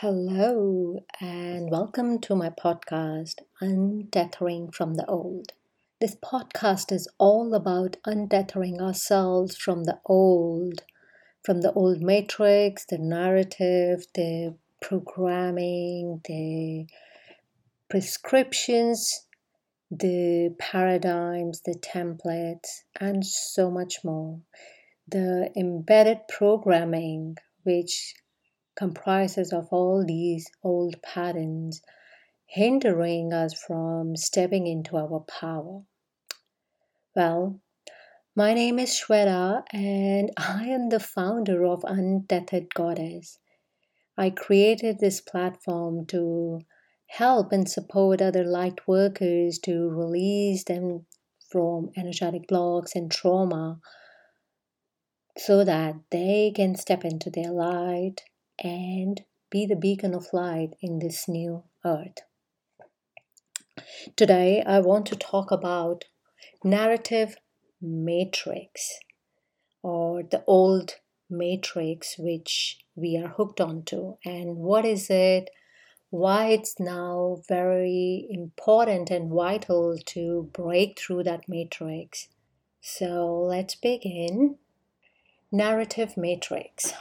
Hello, and welcome to my podcast, Untethering from the Old. This podcast is all about untethering ourselves from the old, from the old matrix, the narrative, the programming, the prescriptions, the paradigms, the templates, and so much more. The embedded programming, which comprises of all these old patterns hindering us from stepping into our power. Well, my name is Shweta and I am the founder of Untethered Goddess. I created this platform to help and support other light workers to release them from energetic blocks and trauma so that they can step into their light and be the beacon of light in this new earth. Today, I want to talk about narrative matrix or the old matrix which we are hooked onto and what is it why it's now very important and vital to break through that matrix. So let's begin. Narrative matrix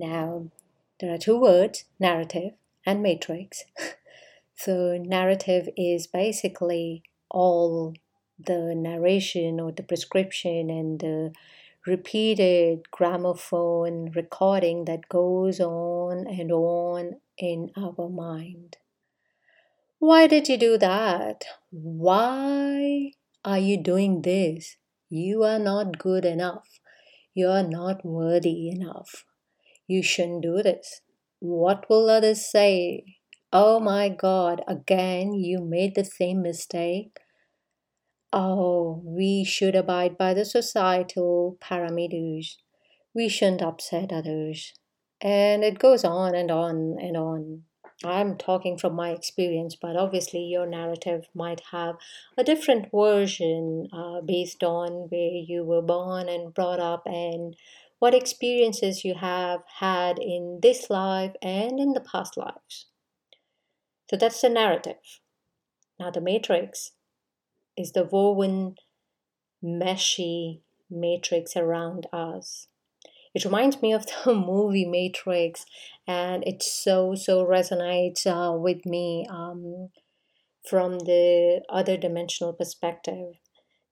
now, there are two words narrative and matrix. so, narrative is basically all the narration or the prescription and the repeated gramophone recording that goes on and on in our mind. Why did you do that? Why are you doing this? You are not good enough. You are not worthy enough. You shouldn't do this. What will others say? Oh my God, again you made the same mistake. Oh, we should abide by the societal parameters. We shouldn't upset others. And it goes on and on and on. I'm talking from my experience, but obviously your narrative might have a different version uh, based on where you were born and brought up and what experiences you have had in this life and in the past lives. So that's the narrative. Now, the matrix is the woven, meshy matrix around us. It reminds me of the movie Matrix, and it so, so resonates uh, with me um, from the other dimensional perspective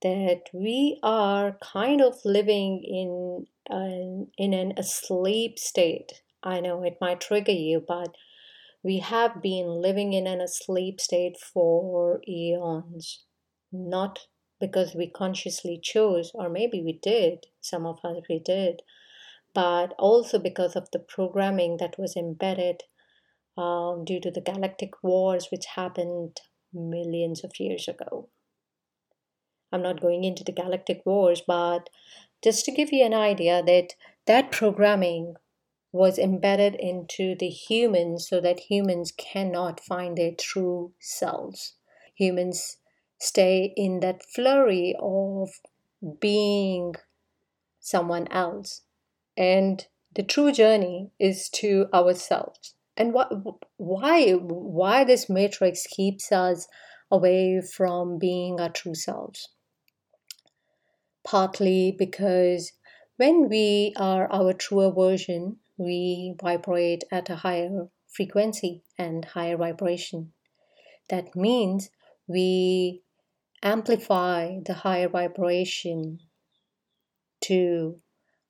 that we are kind of living in an, in an asleep state. I know it might trigger you, but we have been living in an asleep state for eons, not because we consciously chose, or maybe we did, some of us we did, but also because of the programming that was embedded um, due to the galactic wars which happened millions of years ago. I'm not going into the galactic wars, but just to give you an idea that that programming was embedded into the humans so that humans cannot find their true selves. Humans stay in that flurry of being someone else. And the true journey is to ourselves. And what, why, why this matrix keeps us away from being our true selves? Partly because when we are our truer version, we vibrate at a higher frequency and higher vibration. That means we amplify the higher vibration to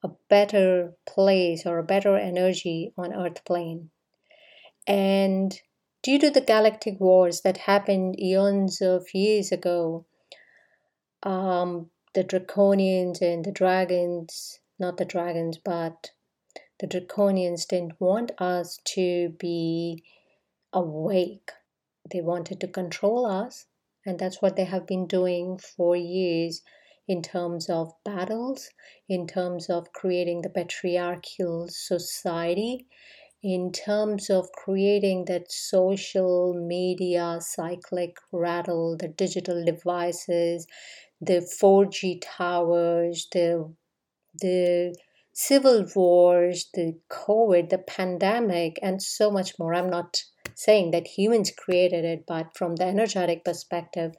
a better place or a better energy on earth plane. And due to the galactic wars that happened eons of years ago, um, the draconians and the dragons, not the dragons, but the draconians didn't want us to be awake. They wanted to control us, and that's what they have been doing for years in terms of battles, in terms of creating the patriarchal society, in terms of creating that social media cyclic rattle, the digital devices, the 4G towers, the the civil wars, the COVID, the pandemic, and so much more. I'm not saying that humans created it, but from the energetic perspective,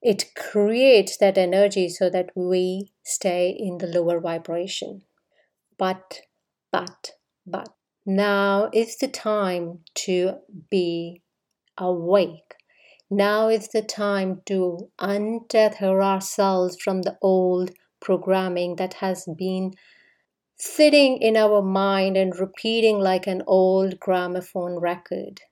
it creates that energy so that we stay in the lower vibration. But, but, but, now is the time to be awake. Now is the time to untether ourselves from the old programming that has been sitting in our mind and repeating like an old gramophone record.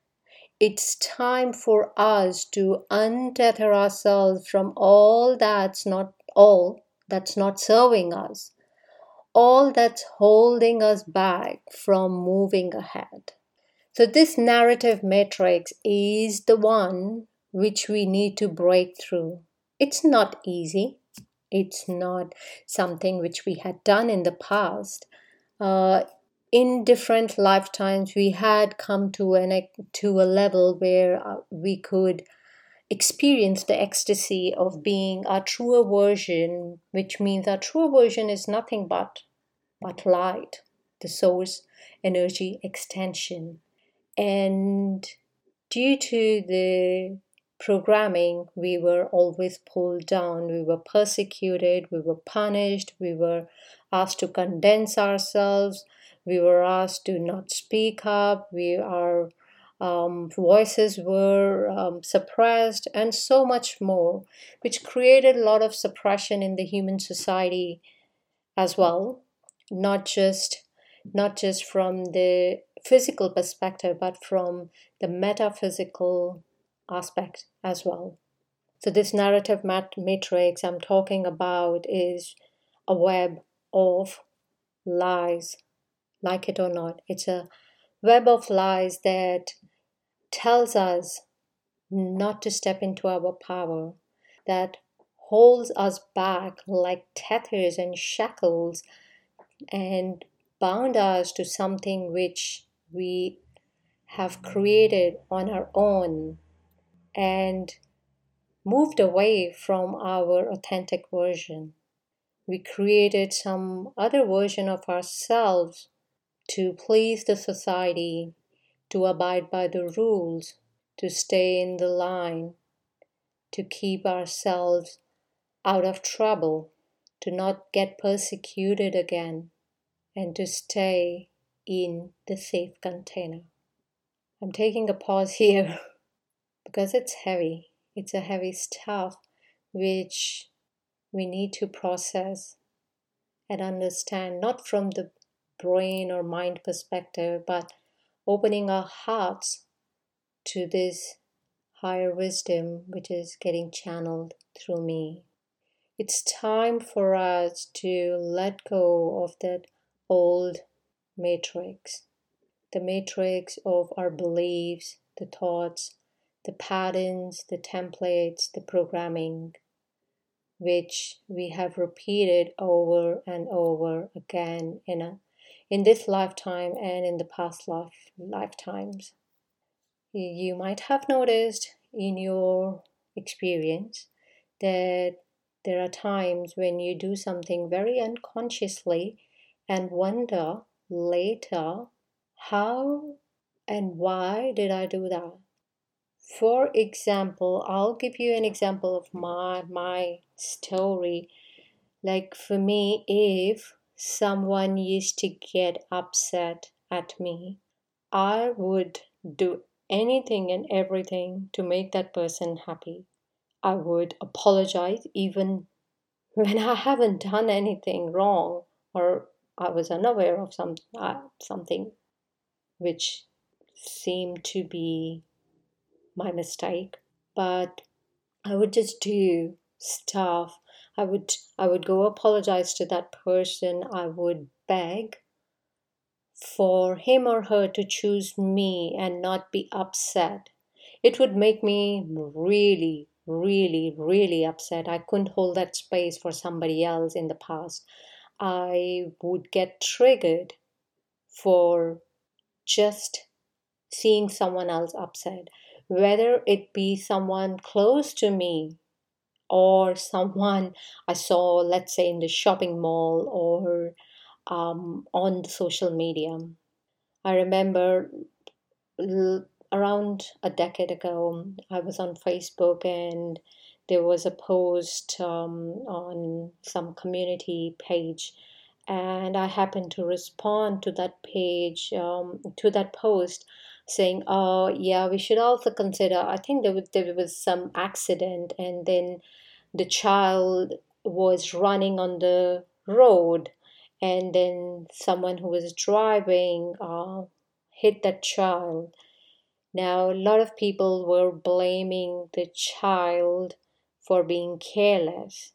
It's time for us to untether ourselves from all that's not all that's not serving us, all that's holding us back from moving ahead. So, this narrative matrix is the one which we need to break through. It's not easy, it's not something which we had done in the past. Uh, in different lifetimes, we had come to an to a level where uh, we could experience the ecstasy of being our truer version, which means our truer version is nothing but but light, the source energy extension. And due to the programming, we were always pulled down, we were persecuted, we were punished, we were asked to condense ourselves, we were asked to not speak up, we our um, voices were um, suppressed, and so much more, which created a lot of suppression in the human society as well, not just not just from the physical perspective, but from the metaphysical aspect as well. So, this narrative mat- matrix I'm talking about is a web of lies, like it or not. It's a web of lies that tells us not to step into our power, that holds us back like tethers and shackles and bound us to something which we have created on our own and moved away from our authentic version. We created some other version of ourselves to please the society, to abide by the rules, to stay in the line, to keep ourselves out of trouble, to not get persecuted again, and to stay in the safe container. I'm taking a pause here because it's heavy. It's a heavy stuff which we need to process and understand, not from the brain or mind perspective, but opening our hearts to this higher wisdom which is getting channeled through me. It's time for us to let go of that old matrix, the matrix of our beliefs, the thoughts, the patterns, the templates, the programming, which we have repeated over and over again in a in this lifetime and in the past life lifetimes. You might have noticed in your experience that there are times when you do something very unconsciously and wonder later how and why did I do that? For example, I'll give you an example of my my story. Like for me, if someone used to get upset at me, I would do anything and everything to make that person happy. I would apologize even when I haven't done anything wrong or I was unaware of some uh, something which seemed to be my mistake but i would just do stuff. I would i would go apologize to that person. I would beg for him or her to choose me and not be upset. It would make me really really really upset. I couldn't hold that space for somebody else in the past. I would get triggered for just seeing someone else upset whether it be someone close to me or someone I saw, let's say, in the shopping mall or um, on the social media. I remember l- around a decade ago, I was on Facebook and there was a post um, on some community page and I happened to respond to that page, um, to that post, saying, "Oh, yeah, we should also consider." I think there was there was some accident, and then the child was running on the road, and then someone who was driving uh, hit that child. Now, a lot of people were blaming the child for being careless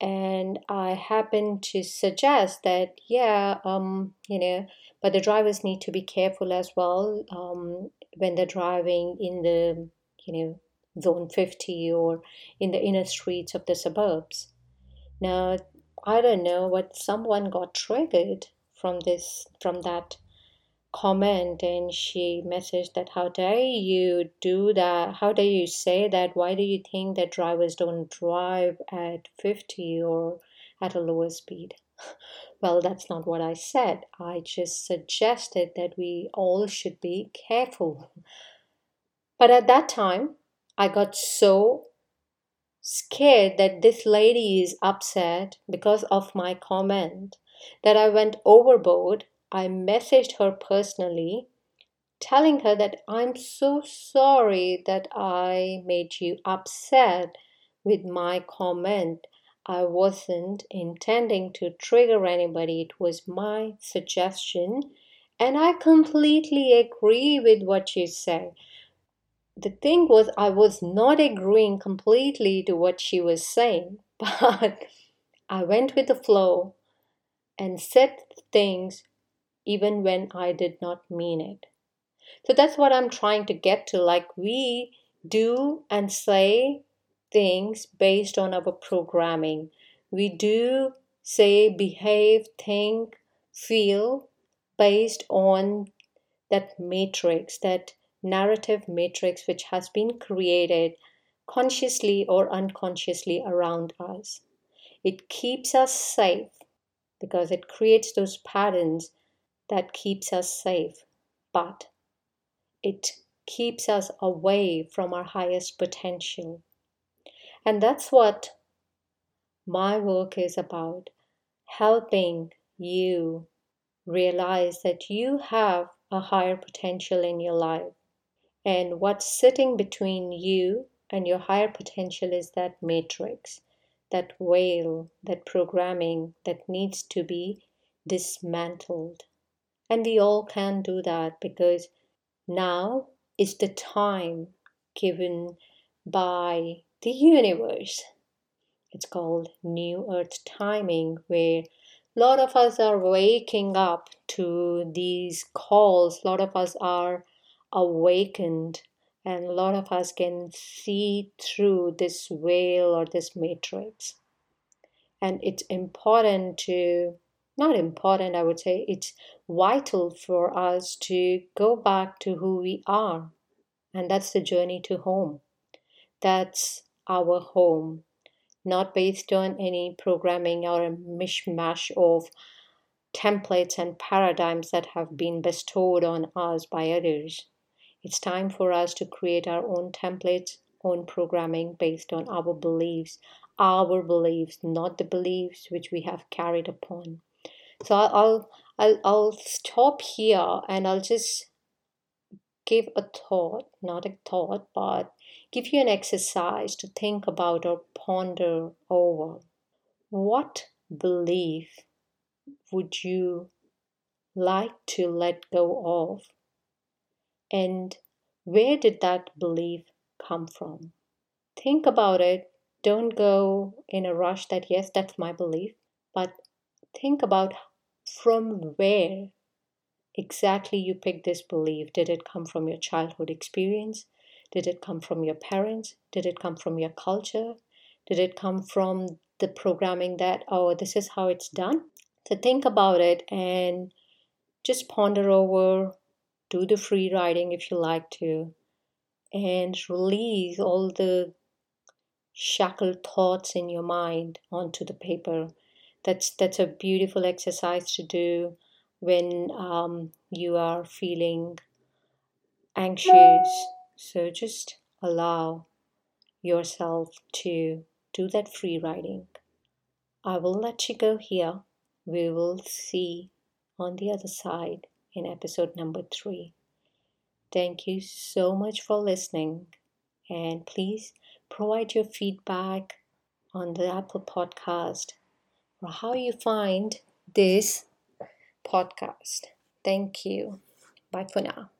and I happened to suggest that yeah, um, you know, but the drivers need to be careful as well um, when they're driving in the you know zone 50 or in the inner streets of the suburbs. Now, I don't know what someone got triggered from this from that comment and she messaged that how dare you do that how dare you say that why do you think that drivers don't drive at 50 or at a lower speed. Well that's not what i said. I just suggested that we all should be careful. But at that time i got so scared that this lady is upset because of my comment that i went overboard. I messaged her personally telling her that I'm so sorry that I made you upset with my comment. I wasn't intending to trigger anybody, it was my suggestion, and I completely agree with what you said. The thing was, I was not agreeing completely to what she was saying, but I went with the flow and said things even when I did not mean it. So that's what I'm trying to get to. Like we do and say things based on our programming. We do say, behave, think, feel based on that matrix, that narrative matrix which has been created consciously or unconsciously around us. It keeps us safe because it creates those patterns that keeps us safe, but it keeps us away from our highest potential. And that's what my work is about helping you realize that you have a higher potential in your life. And what's sitting between you and your higher potential is that matrix, that veil, that programming that needs to be dismantled. And we all can do that because now is the time given by the universe. It's called New Earth timing, where a lot of us are waking up to these calls. A lot of us are awakened, and a lot of us can see through this veil or this matrix. And it's important to not important, I would say, it's vital for us to go back to who we are. And that's the journey to home. That's our home, not based on any programming or a mishmash of templates and paradigms that have been bestowed on us by others. It's time for us to create our own templates, own programming based on our beliefs, our beliefs, not the beliefs which we have carried upon. So I'll I'll I'll stop here and I'll just give a thought, not a thought, but give you an exercise to think about or ponder over. What belief would you like to let go of? And where did that belief come from? Think about it. Don't go in a rush that, yes, that's my belief, but think about from where exactly you picked this belief. Did it come from your childhood experience? Did it come from your parents? Did it come from your culture? Did it come from the programming that, oh, this is how it's done? So think about it and just ponder over, do the free writing if you like to, and release all the shackled thoughts in your mind onto the paper that's that's a beautiful exercise to do when um, you are feeling anxious. So just allow yourself to do that free writing. I will let you go here. We will see on the other side in episode number three. Thank you so much for listening, and please provide your feedback on the Apple Podcast for how you find this podcast. Thank you. Bye for now.